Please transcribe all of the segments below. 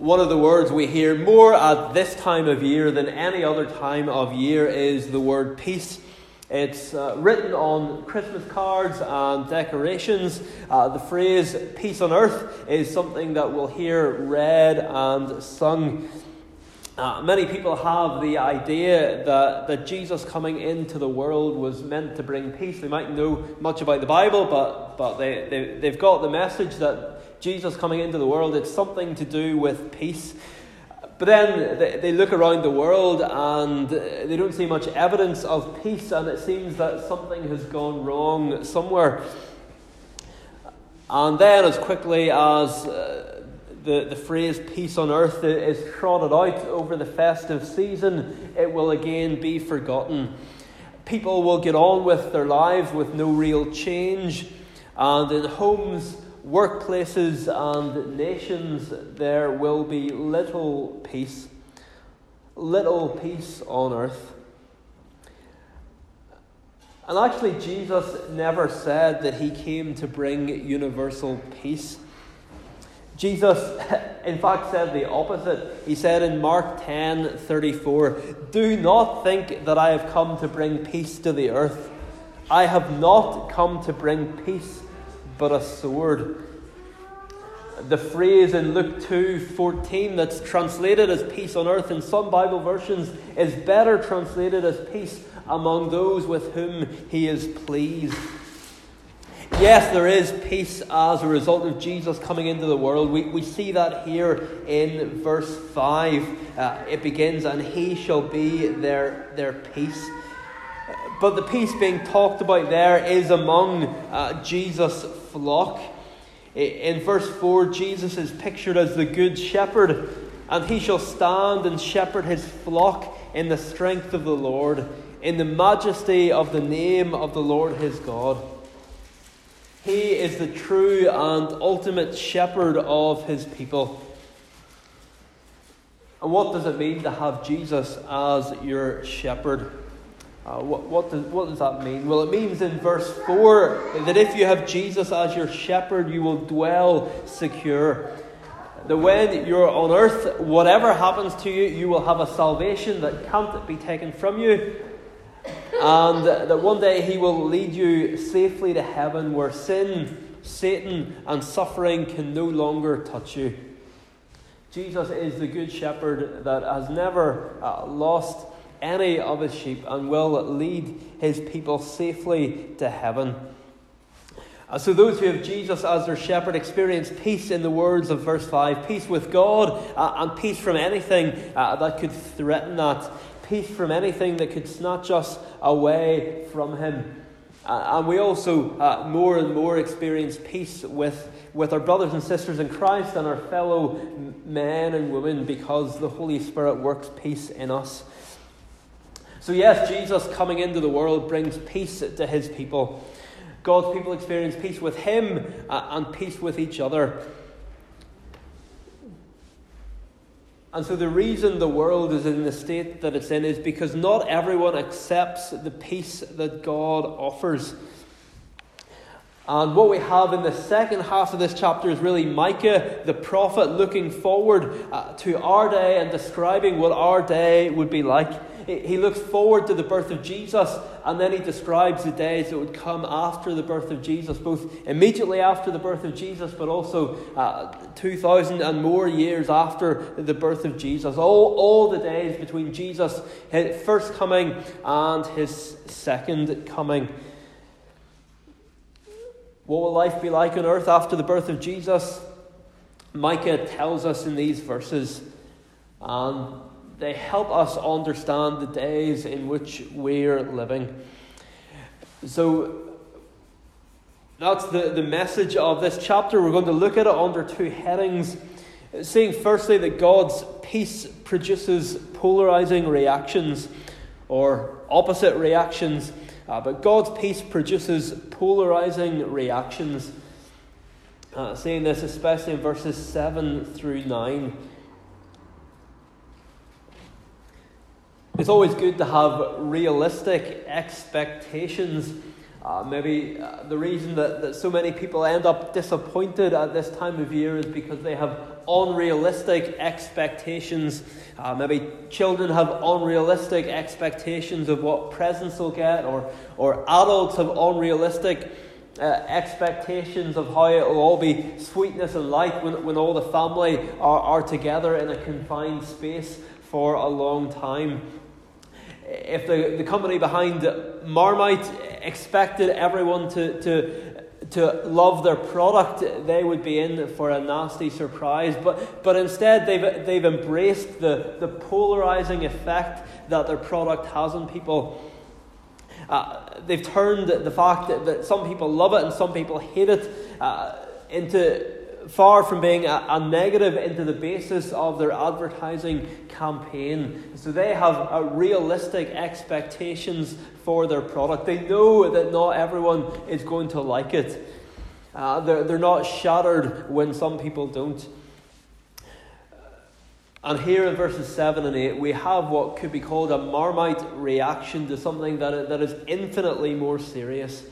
one of the words we hear more at this time of year than any other time of year is the word peace. It's uh, written on Christmas cards and decorations. Uh, the phrase peace on earth is something that we'll hear read and sung. Uh, many people have the idea that, that Jesus coming into the world was meant to bring peace. They might know much about the Bible, but, but they, they, they've got the message that Jesus coming into the world, it's something to do with peace. But then they, they look around the world and they don't see much evidence of peace, and it seems that something has gone wrong somewhere. And then, as quickly as uh, the, the phrase peace on earth is trotted out over the festive season, it will again be forgotten. People will get on with their lives with no real change, and in homes workplaces and nations, there will be little peace, little peace on earth. And actually, Jesus never said that he came to bring universal peace. Jesus, in fact, said the opposite. He said in Mark 10 34, Do not think that I have come to bring peace to the earth. I have not come to bring peace but a sword. The phrase in Luke 2 14 that's translated as peace on earth in some Bible versions is better translated as peace among those with whom he is pleased. Yes, there is peace as a result of Jesus coming into the world. We, we see that here in verse 5. Uh, it begins, and he shall be their, their peace. But the peace being talked about there is among uh, Jesus' flock. In verse 4, Jesus is pictured as the good shepherd, and he shall stand and shepherd his flock in the strength of the Lord, in the majesty of the name of the Lord his God. He is the true and ultimate shepherd of his people. And what does it mean to have Jesus as your shepherd? Uh, what, what, does, what does that mean? Well, it means in verse 4 that if you have Jesus as your shepherd, you will dwell secure. That when you're on earth, whatever happens to you, you will have a salvation that can't be taken from you. And that one day He will lead you safely to heaven where sin, Satan, and suffering can no longer touch you. Jesus is the good shepherd that has never uh, lost any of his sheep and will lead his people safely to heaven. So, those who have Jesus as their shepherd experience peace in the words of verse 5 peace with God uh, and peace from anything uh, that could threaten that, peace from anything that could snatch us away from Him. Uh, and we also uh, more and more experience peace with, with our brothers and sisters in Christ and our fellow men and women because the Holy Spirit works peace in us. So, yes, Jesus coming into the world brings peace to his people. God's people experience peace with him uh, and peace with each other. And so, the reason the world is in the state that it's in is because not everyone accepts the peace that God offers. And what we have in the second half of this chapter is really Micah, the prophet, looking forward uh, to our day and describing what our day would be like. He looks forward to the birth of Jesus, and then he describes the days that would come after the birth of Jesus, both immediately after the birth of Jesus, but also uh, 2,000 and more years after the birth of Jesus. All, all the days between Jesus' first coming and his second coming. What will life be like on earth after the birth of Jesus? Micah tells us in these verses. And they help us understand the days in which we're living. So that's the, the message of this chapter. We're going to look at it under two headings. Seeing firstly that God's peace produces polarizing reactions or opposite reactions, uh, but God's peace produces polarizing reactions. Uh, seeing this especially in verses 7 through 9. It's always good to have realistic expectations. Uh, maybe uh, the reason that, that so many people end up disappointed at this time of year is because they have unrealistic expectations. Uh, maybe children have unrealistic expectations of what presents they'll get, or, or adults have unrealistic uh, expectations of how it will all be sweetness and light when, when all the family are, are together in a confined space for a long time. If the, the company behind Marmite expected everyone to, to, to love their product, they would be in for a nasty surprise. But, but instead, they've, they've embraced the, the polarizing effect that their product has on people. Uh, they've turned the fact that, that, some people love it and some people hate it uh, into far from being a, a, negative into the basis of their advertising campaign. So they have a realistic expectations for their product. They know that not everyone is going to like it. Uh, they're, they're not shattered when some people don't. And here in verses 7 and 8, we have what could be called a Marmite reaction to something that, that is infinitely more serious.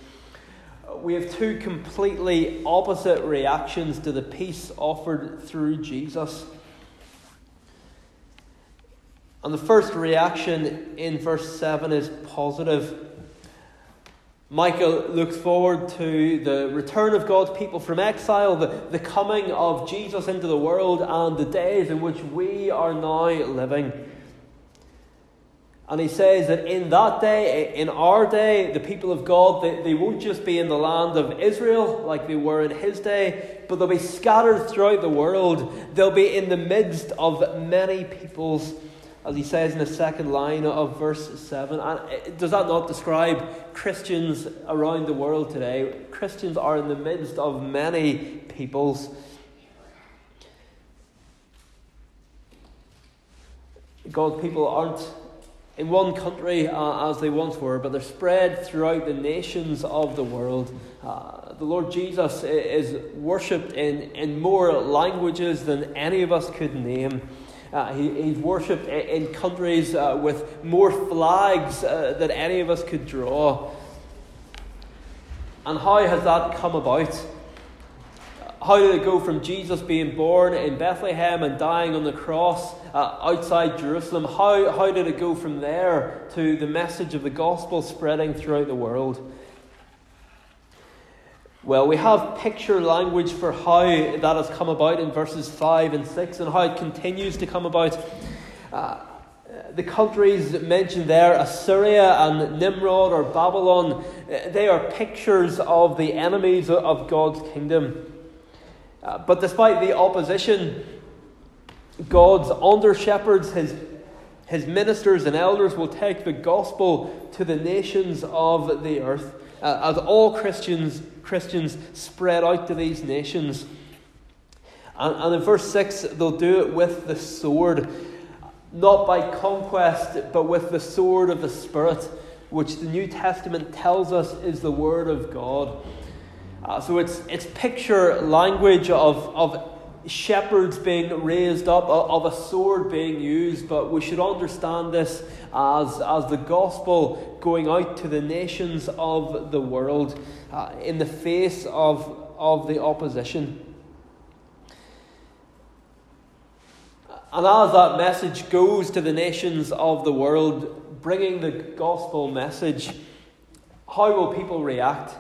We have two completely opposite reactions to the peace offered through Jesus. And the first reaction in verse 7 is positive. Micah looks forward to the return of God's people from exile, the, the coming of Jesus into the world, and the days in which we are now living. And he says that in that day, in our day, the people of God, they, they won't just be in the land of Israel like they were in his day, but they'll be scattered throughout the world. They'll be in the midst of many peoples as he says in the second line of verse 7. And does that not describe Christians around the world today? Christians are in the midst of many peoples. God's people aren't in one country uh, as they once were, but they're spread throughout the nations of the world. Uh, the Lord Jesus is worshipped in, in more languages than any of us could name. Uh, he, he's worshipped in, countries uh, with more flags uh, than any of us could draw. And how has that come about? How did it go from Jesus being born in Bethlehem and dying on the cross uh, outside Jerusalem? How, how did it go from there to the message of the gospel spreading throughout the world? Well, we have picture language for how that has come about in verses 5 and 6 and how it continues to come about. Uh, the countries mentioned there, Assyria and Nimrod or Babylon, they are pictures of the enemies of God's kingdom. Uh, but despite the opposition, God's under shepherds, his, his ministers and elders, will take the gospel to the nations of the earth. Uh, as all Christians Christians spread out to these nations. And, and in verse 6, they'll do it with the sword, not by conquest, but with the sword of the Spirit, which the New Testament tells us is the Word of God. Uh, so it's, it's picture language of, of shepherds being raised up, of a sword being used, but we should understand this as, as the gospel going out to the nations of the world uh, in the face of, of the opposition. And as that message goes to the nations of the world, bringing the gospel message, how will people react?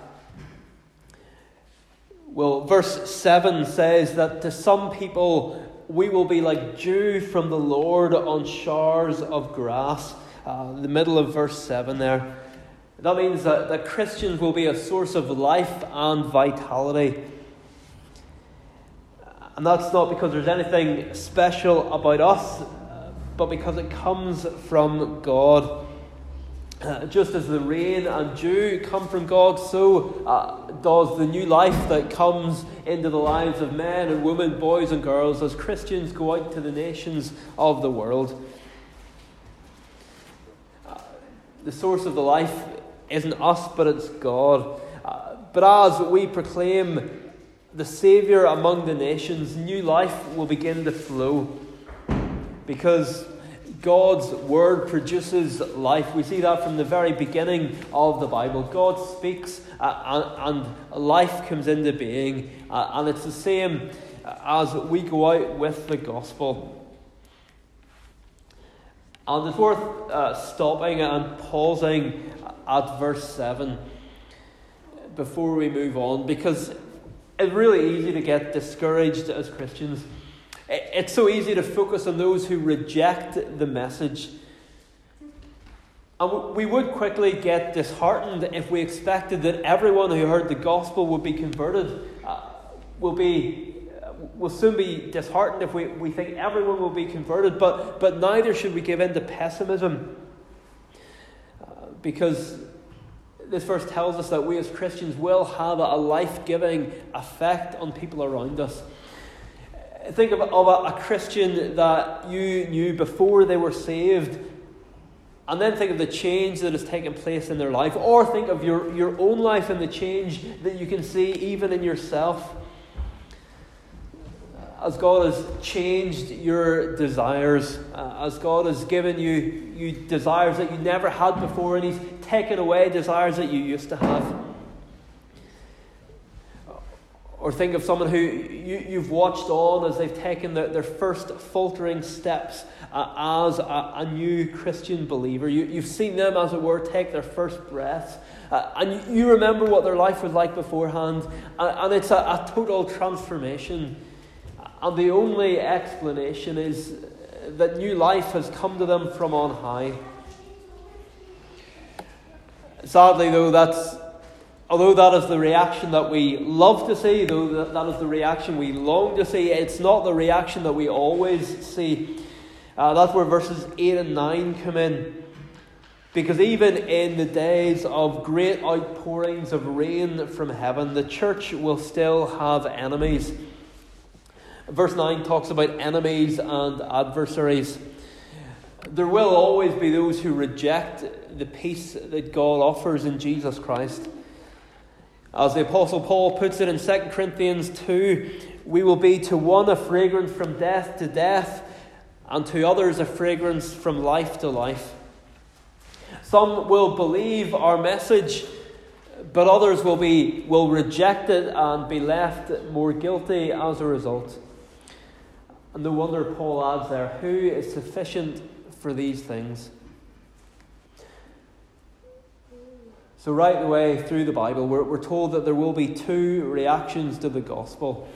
Well, verse 7 says that to some people we will be like dew from the Lord on showers of grass. Uh, the middle of verse 7 there. That means that, that Christians will be a source of life and vitality. And that's not because there's anything special about us, but because it comes from God. Just as the rain and dew come from God, so uh, does the new life that comes into the lives of men and women, boys and girls, as Christians go out to the nations of the world. Uh, the source of the life isn't us, but it's God. Uh, but as we proclaim the Saviour among the nations, new life will begin to flow because God's word produces life. We see that from the very beginning of the Bible. God speaks uh, and, and, life comes into being. Uh, and it's the same as we go out with the gospel. And it's worth uh, stopping and pausing at verse 7 before we move on because it's really easy to get discouraged as Christians. It's so easy to focus on those who reject the message. And we would quickly get disheartened if we expected that everyone who heard the gospel would be converted, uh, will be will soon be disheartened if we, we think everyone will be converted, but, but neither should we give in to pessimism. Uh, because this verse tells us that we as Christians will have a life giving effect on people around us. Think of, of a, a Christian that you knew before they were saved, and then think of the change that has taken place in their life, or think of your, your own life and the change that you can see even in yourself as God has changed your desires, uh, as God has given you, you desires that you never had before, and He's taken away desires that you used to have. Or think of someone who you, you've watched on as they've taken the, their first faltering steps uh, as a, a, new Christian believer. You, you've seen them, as it were, take their first breaths. Uh, and you, remember what their life was like beforehand. And, and it's a, a total transformation. And the only explanation is that new life has come to them from on high. Sadly, though, that's although that is the reaction that we love to see, though that is the reaction we long to see, it's not the reaction that we always see. Uh, that's where verses 8 and 9 come in. Because even in the days of great outpourings of rain from heaven, the church will still have enemies. Verse 9 talks about enemies and adversaries. There will always be those who reject the peace that God offers in Jesus Christ. As the Apostle Paul puts it in 2 Corinthians 2, we will be to one a fragrance from death to death, and to others a fragrance from life to life. Some will believe our message, but others will, be, will reject it and be left more guilty as a result. And no wonder Paul adds there, who is sufficient for these things? So, right away through the Bible, we're, we're told that there will be two reactions to the gospel.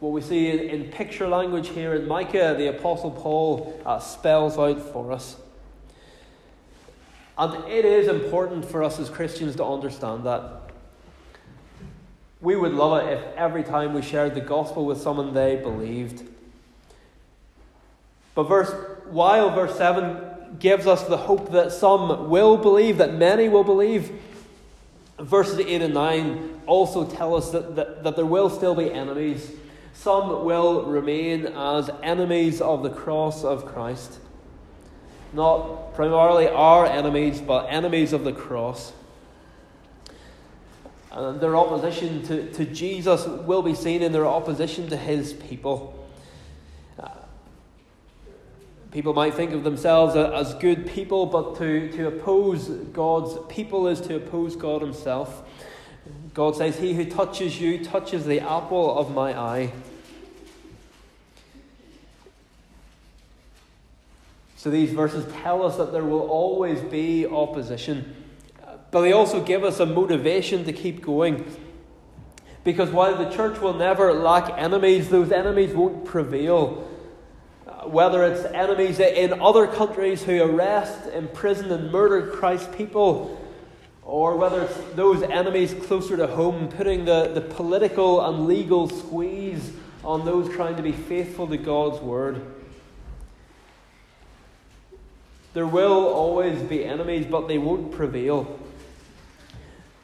What we see in, in picture language here in Micah, the Apostle Paul uh, spells out for us. And it is important for us as Christians to understand that. We would love it if every time we shared the gospel with someone they believed. But verse while verse 7 gives us the hope that some will believe, that many will believe, verses 8 and 9 also tell us that, that, that there will still be enemies. Some will remain as enemies of the cross of Christ. Not primarily our enemies, but enemies of the cross. And their opposition to, to Jesus will be seen in their opposition to his people. People might think of themselves as good people, but to, to oppose God's people is to oppose God himself. God says, He who touches you touches the apple of my eye. So these verses tell us that there will always be opposition. But they also give us a motivation to keep going. Because while the church will never lack enemies, those enemies won't prevail. Whether it's enemies in other countries who arrest, imprison, and murder Christ's people, or whether it's those enemies closer to home, putting the, the political and legal squeeze on those trying to be faithful to God's word. There will always be enemies, but they won't prevail.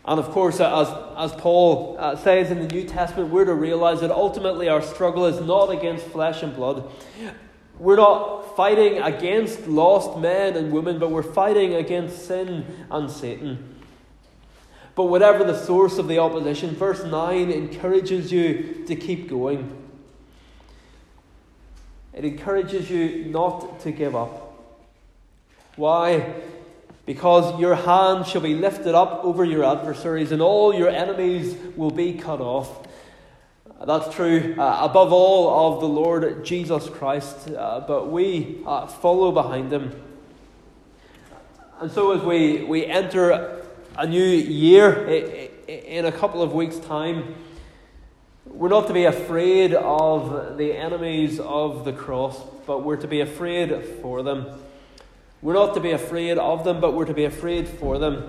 And of course, as, as Paul uh, says in the New Testament, we're to realize that ultimately our struggle is not against flesh and blood. We're not fighting against lost men and women, but we're fighting against sin and Satan. But whatever the source of the opposition, verse 9 encourages you to keep going. it encourages you not to give up. Why? Because your hand shall be lifted up over your adversaries, and all your enemies will be cut off. That's true uh, above all of the Lord Jesus Christ, uh, but we uh, follow behind him. And so, as we, we enter a new year in a couple of weeks' time, we're not to be afraid of the enemies of the cross, but we're to be afraid for them. We're not to be afraid of them, but we're to be afraid for them.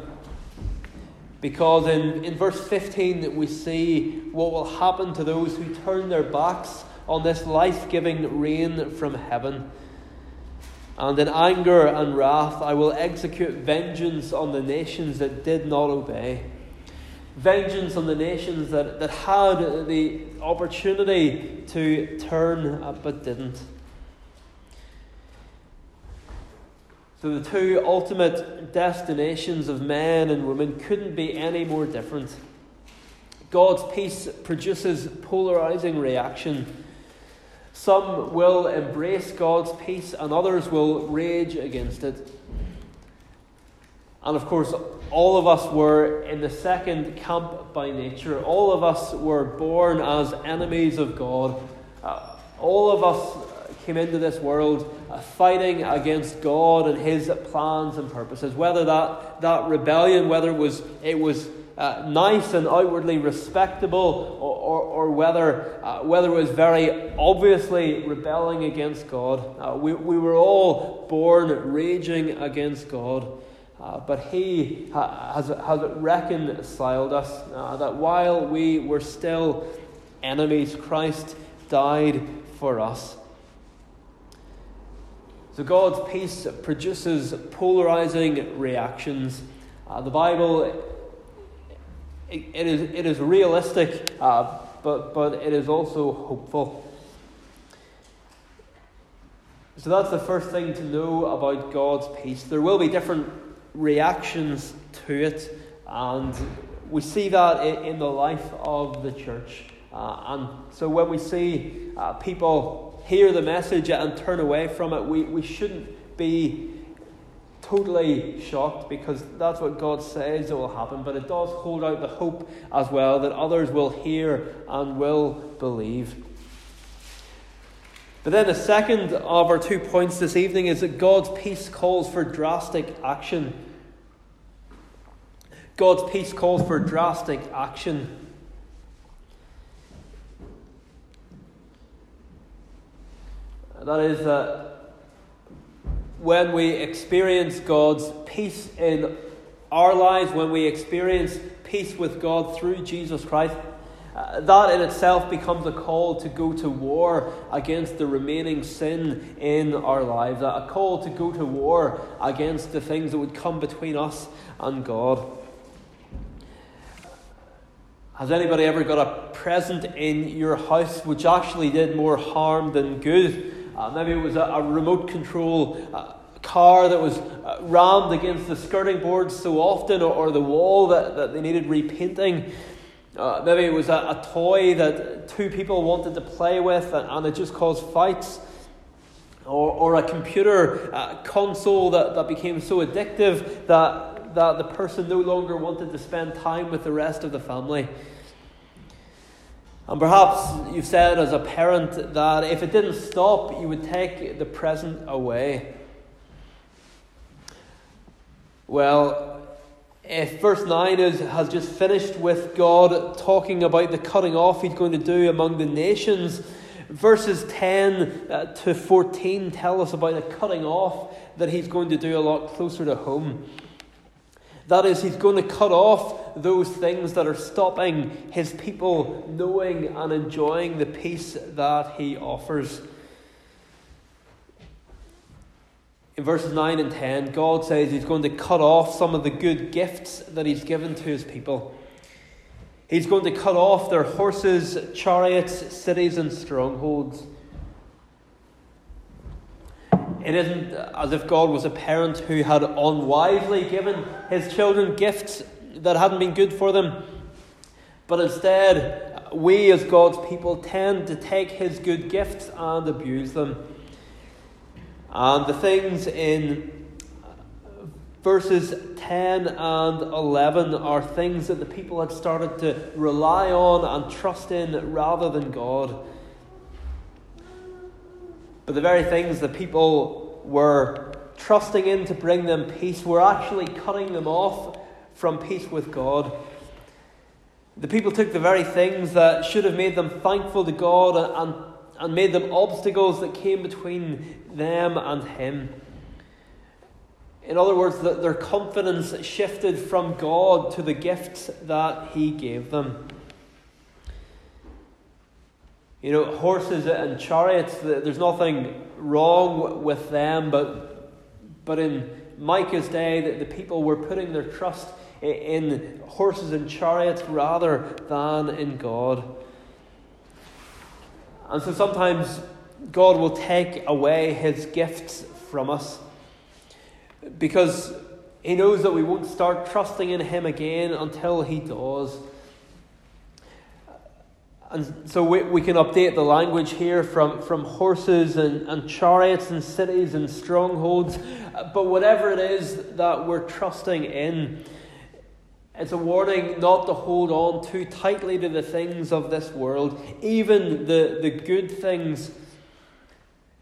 Because in, in verse 15, we see what will happen to those who turn their backs on this life giving rain from heaven. And in anger and wrath, I will execute vengeance on the nations that did not obey. Vengeance on the nations that, that had the opportunity to turn but didn't. So the two ultimate destinations of men and women couldn't be any more different. God's peace produces polarizing reaction. Some will embrace God's peace, and others will rage against it. And of course, all of us were in the second camp by nature. All of us were born as enemies of God. Uh, all of us came into this world uh, fighting against God and His plans and purposes. Whether that, that rebellion, whether it was, it was uh, nice and outwardly respectable, or, or, or whether, uh, whether it was very obviously rebelling against God, uh, we, we were all born raging against God. Uh, but He ha- has, has reconciled us uh, that while we were still enemies, Christ died for us. So God's peace produces polarizing reactions. Uh, the Bible, it, it, is, it is realistic, uh, but, but it is also hopeful. So that's the first thing to know about God's peace. There will be different reactions to it, and we see that in the life of the church. Uh, and so when we see uh, people hear the message and turn away from it, we, we shouldn't be totally shocked because that's what God says will happen. But it does hold out the hope as well that others will hear and will believe. But then the second of our two points this evening is that God's peace calls for drastic action. God's peace calls for drastic action. That is that when we experience God's peace in our lives, when we experience peace with God through Jesus Christ, uh, that in itself becomes a call to go to war against the remaining sin in our lives, a call to go to war against the things that would come between us and God. Has anybody ever got a present in your house which actually did more harm than good? Uh, maybe it was a, a remote control uh, car that was uh, rammed against the skirting boards so often, or, or the wall that, that they needed repainting. Uh, maybe it was a, a, toy that two people wanted to play with and, and it just caused fights. Or, or a computer uh, console that, that became so addictive that, that the person no longer wanted to spend time with the rest of the family. And perhaps you've said as a parent that if it didn't stop, you would take the present away. Well, if verse 9 is, has just finished with God talking about the cutting off he's going to do among the nations, verses 10 uh, to 14 tell us about a cutting off that he's going to do a lot closer to home. That is, he's going to cut off those things that are stopping his people knowing and enjoying the peace that he offers. In verses 9 and 10, God says he's going to cut off some of the good gifts that he's given to his people. He's going to cut off their horses, chariots, cities, and strongholds. It isn't as if God was a parent who had unwisely given his children gifts that hadn't been good for them. But instead, we as God's people tend to take his good gifts and abuse them. And the things in verses 10 and 11 are things that the people had started to rely on and trust in rather than God. But the very things that people were trusting in to bring them peace were actually cutting them off from peace with God. The people took the very things that should have made them thankful to God and, and made them obstacles that came between them and Him. In other words, that their confidence shifted from God to the gifts that He gave them. You know, horses and chariots, there's nothing wrong with them, but, but in Micah's day, the, the people were putting their trust in horses and chariots rather than in God. And so sometimes God will take away His gifts from us because he knows that we won't start trusting in him again until he does. And so we, we can update the language here from, from horses and, and chariots and cities and strongholds. But whatever it is that we're trusting in, it's a warning not to hold on too tightly to the things of this world, even the, the good things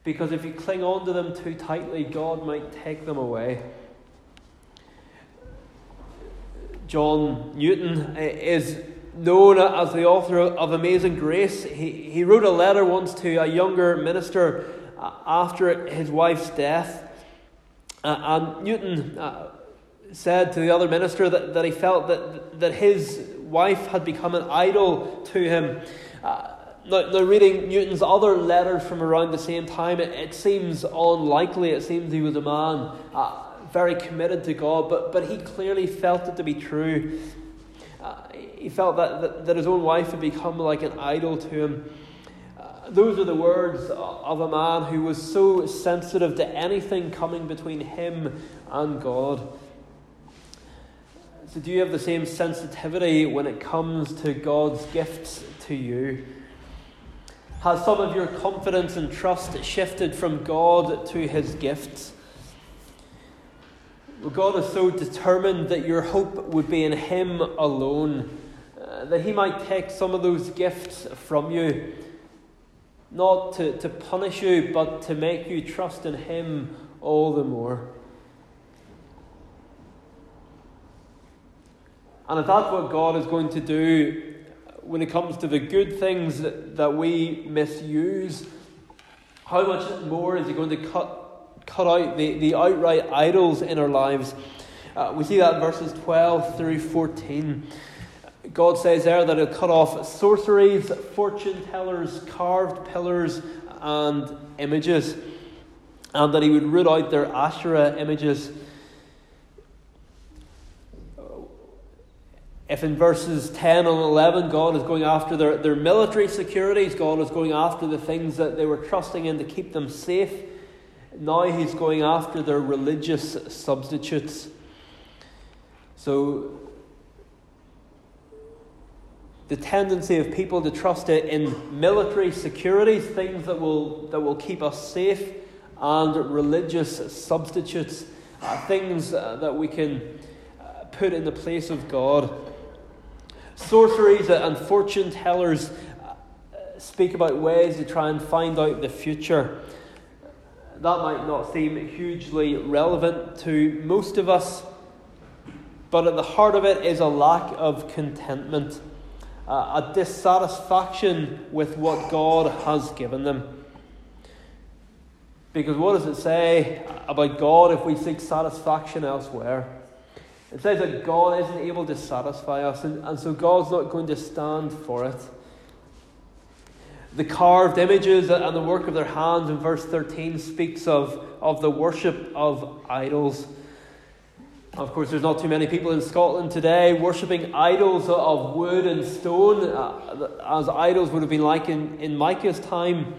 because if you cling on to them too tightly, God might take them away. John Newton is known as the author of Amazing Grace. He, he wrote a letter once to a younger minister uh, after his wife's death. Uh, and Newton uh, said to the other minister that, that he felt that, that his wife had become an idol to him. Uh, now, now, reading Newton's other letters from around the same time, it, it seems unlikely. It seems he was a man uh, very committed to God, but, but he clearly felt it to be true. Uh, he felt that, that, that, his own wife had become like an idol to him. Uh, those are the words of a man who was so sensitive to anything coming between him and God. So, do you have the same sensitivity when it comes to God's gifts to you? Has some of your confidence and trust shifted from God to his gifts? God is so determined that your hope would be in him alone, uh, that he might take some of those gifts from you, not to, to punish you, but to make you trust in him all the more. And if that's what God is going to do when it comes to the good things that, that we misuse, how much more is He going to cut, cut out the, the outright idols in our lives? Uh, we see that in verses 12 through 14. God says there that He'll cut off sorceries, fortune tellers, carved pillars, and images, and that He would root out their Asherah images If in verses 10 and 11 God is going after their, their military securities, God is going after the things that they were trusting in to keep them safe, now He's going after their religious substitutes. So, the tendency of people to trust it in military security, things that will, that will keep us safe, and religious substitutes, uh, things uh, that we can uh, put in the place of God. Sorceries and fortune tellers uh, speak about ways to try and find out the future. That might not seem hugely relevant to most of us, but at the heart of it is a lack of contentment, a dissatisfaction with what God has given them. Because what does it say about God if we seek satisfaction elsewhere? It says that God isn't able to satisfy us, and, and so God's not going to stand for it. The carved images and the work of their hands in verse 13 speaks of, of the worship of idols. Of course, there's not too many people in Scotland today worshipping idols of wood and stone, uh, as idols would have been like in, in Micah's time.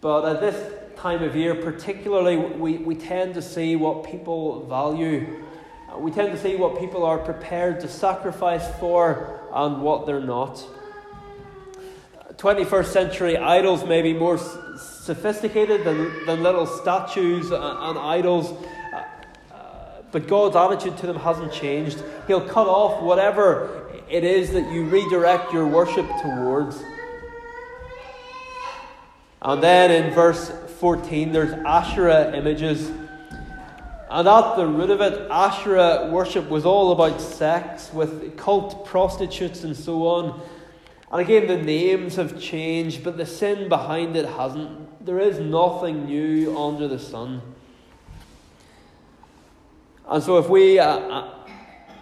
But at this time of year, particularly, we, we tend to see what people value. We tend to see what people are prepared to sacrifice for and what they're not. 21st century idols may be more sophisticated than, than little statues and, idols, uh, uh, but God's attitude to them hasn't changed. He'll cut off whatever it is that you redirect your worship towards. And then in verse 14, there's Asherah images. And at the root of it, Asherah worship was all about sex, with cult prostitutes and so on. And again, the names have changed, but the sin behind it hasn't. There is nothing new under the sun. And so, if we uh, uh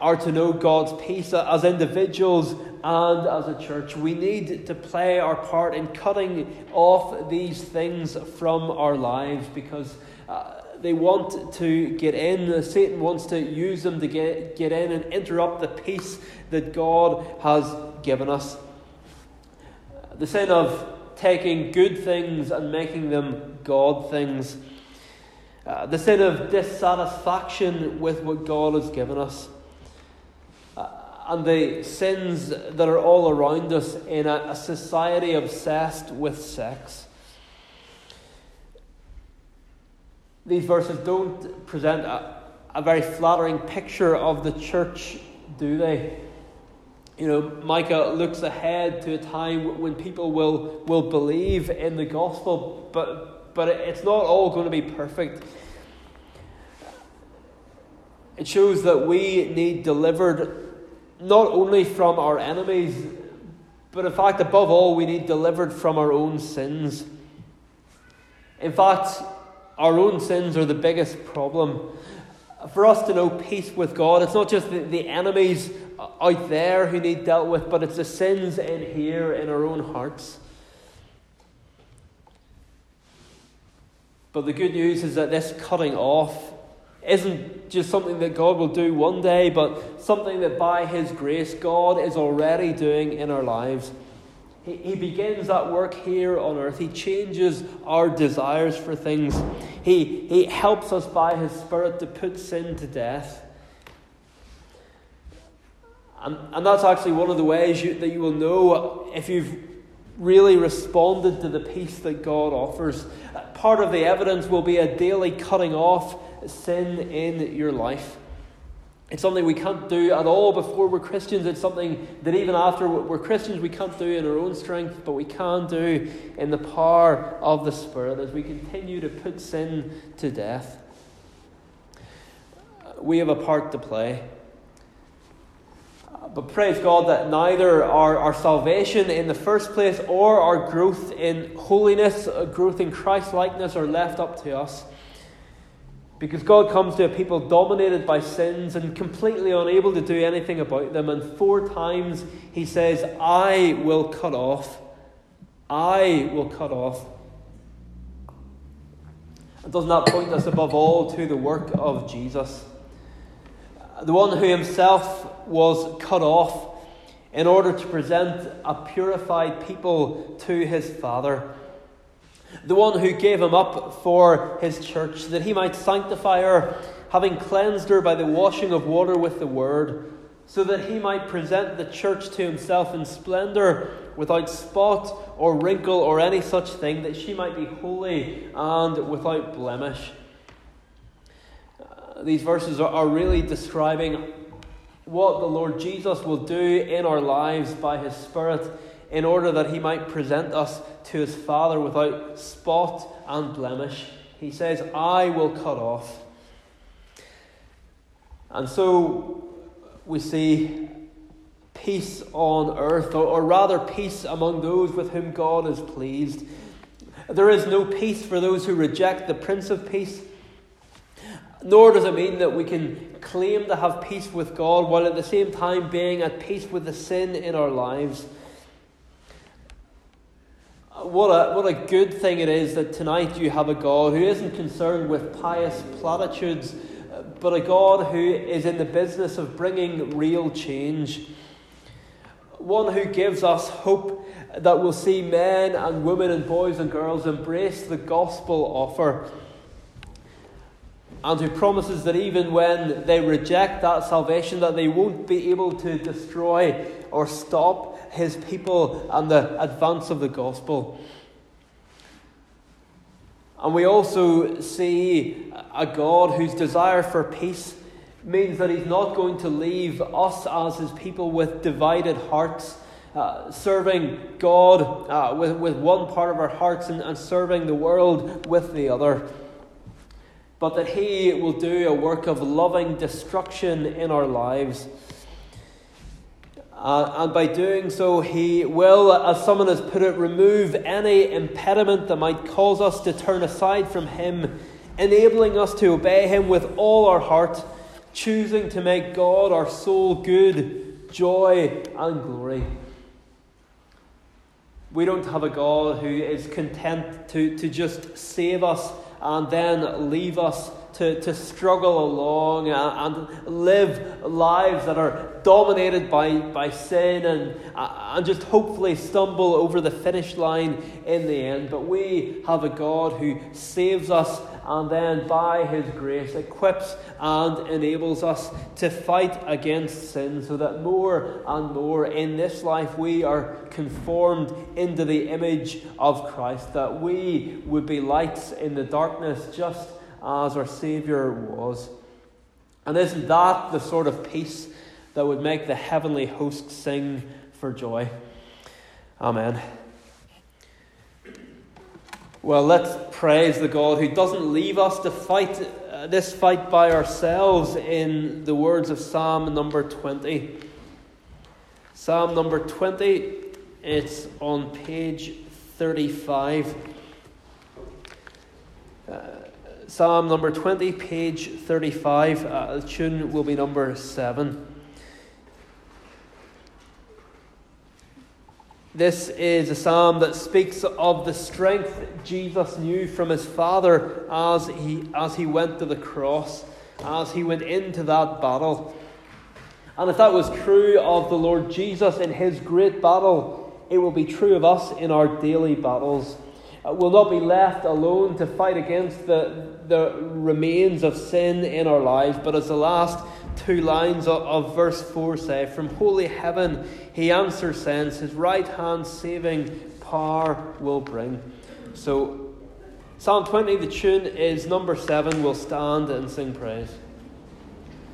are to know God's peace as individuals and as a church, we need to play our part in cutting off these things from our lives because. Uh, they want to get in. Satan wants to use them to get, get in and interrupt the peace that God has given us. The sin of taking good things and making them God things. Uh, the sin of dissatisfaction with what God has given us. Uh, and the sins that are all around us in a, a society obsessed with sex. These verses don't present a, a very flattering picture of the church, do they? You know, Micah looks ahead to a time when people will, will believe in the gospel, but, but it's not all going to be perfect. It shows that we need delivered not only from our enemies, but in fact, above all, we need delivered from our own sins. In fact, our own sins are the biggest problem. For us to know peace with God, it's not just the, the enemies out there who need dealt with, but it's the sins in here in our own hearts. But the good news is that this cutting off isn't just something that God will do one day, but something that by His grace God is already doing in our lives. He, he begins that work here on earth. He changes our desires for things. He, he helps us by His Spirit to put sin to death. And, and that's actually one of the ways you, that you will know if you've really responded to the peace that God offers. Part of the evidence will be a daily cutting off sin in your life. It's something we can't do at all before we're Christians. It's something that even after we're Christians, we can't do in our own strength, but we can do in the power of the Spirit as we continue to put sin to death. We have a part to play. But praise God that neither our, our salvation in the first place or our growth in holiness, uh, growth in Christ likeness are left up to us. Because God comes to a people dominated by sins and completely unable to do anything about them. And four times he says, I will cut off. I will cut off. And doesn't that point us above all to the work of Jesus? The one who himself was cut off in order to present a purified people to his Father. The one who gave him up for his church, that he might sanctify her, having cleansed her by the washing of water with the word, so that he might present the church to himself in splendour, without spot or wrinkle or any such thing, that she might be holy and without blemish. These verses are, are really describing what the Lord Jesus will do in our lives by His Spirit in order that He might present us to His Father without spot and blemish. He says, I will cut off. And so we see peace on earth, or, or rather, peace among those with whom God is pleased. There is no peace for those who reject the Prince of Peace. Nor does it mean that we can claim to have peace with God while at the same time being at peace with the sin in our lives. What a, what a good thing it is that tonight you have a God who isn't concerned with pious platitudes, but a God who is in the business of bringing real change. One who gives us hope that we'll see men and women and boys and girls embrace the gospel offer and who promises that even when they reject that salvation that they won't be able to destroy or stop his people and the advance of the gospel. And we also see a God whose desire for peace means that he's not going to leave us as his people with divided hearts, uh, serving God uh, with, with one part of our hearts and, and serving the world with the other. But that he will do a work of loving destruction in our lives. Uh, and by doing so, he will, as someone has put it, remove any impediment that might cause us to turn aside from him, enabling us to obey him with all our heart choosing to make God our sole good, joy, and glory. We don't have a God who is content to, to just save us and then leave us to, to struggle along and, and live lives that are dominated by, by sin and, uh, and just hopefully stumble over the finish line in the end. But we have a God who saves us and then by His grace equips and enables us to fight against sin so that more and more in this life we are conformed into the image of Christ, that we would be lights in the darkness just as our Saviour was. And isn't that the sort of peace that would make the heavenly host sing for joy? Amen. Well, let's praise the God who doesn't leave us to fight uh, this fight by ourselves in the words of Psalm number 20. Psalm number 20, it's on page 35. Uh, Psalm number 20, page 35. Uh, the tune will be number 7. This is a psalm that speaks of the strength Jesus knew from his Father as he, as he went to the cross, as he went into that battle. And if that was true of the Lord Jesus in his great battle, it will be true of us in our daily battles. Uh, we'll not be left alone to fight against the, the remains of sin in our lives, but as the last two lines of, of verse 4 say, From holy heaven he answers, sends, his right hand saving power will bring. So, Psalm 20, the tune is number 7. We'll stand and sing praise.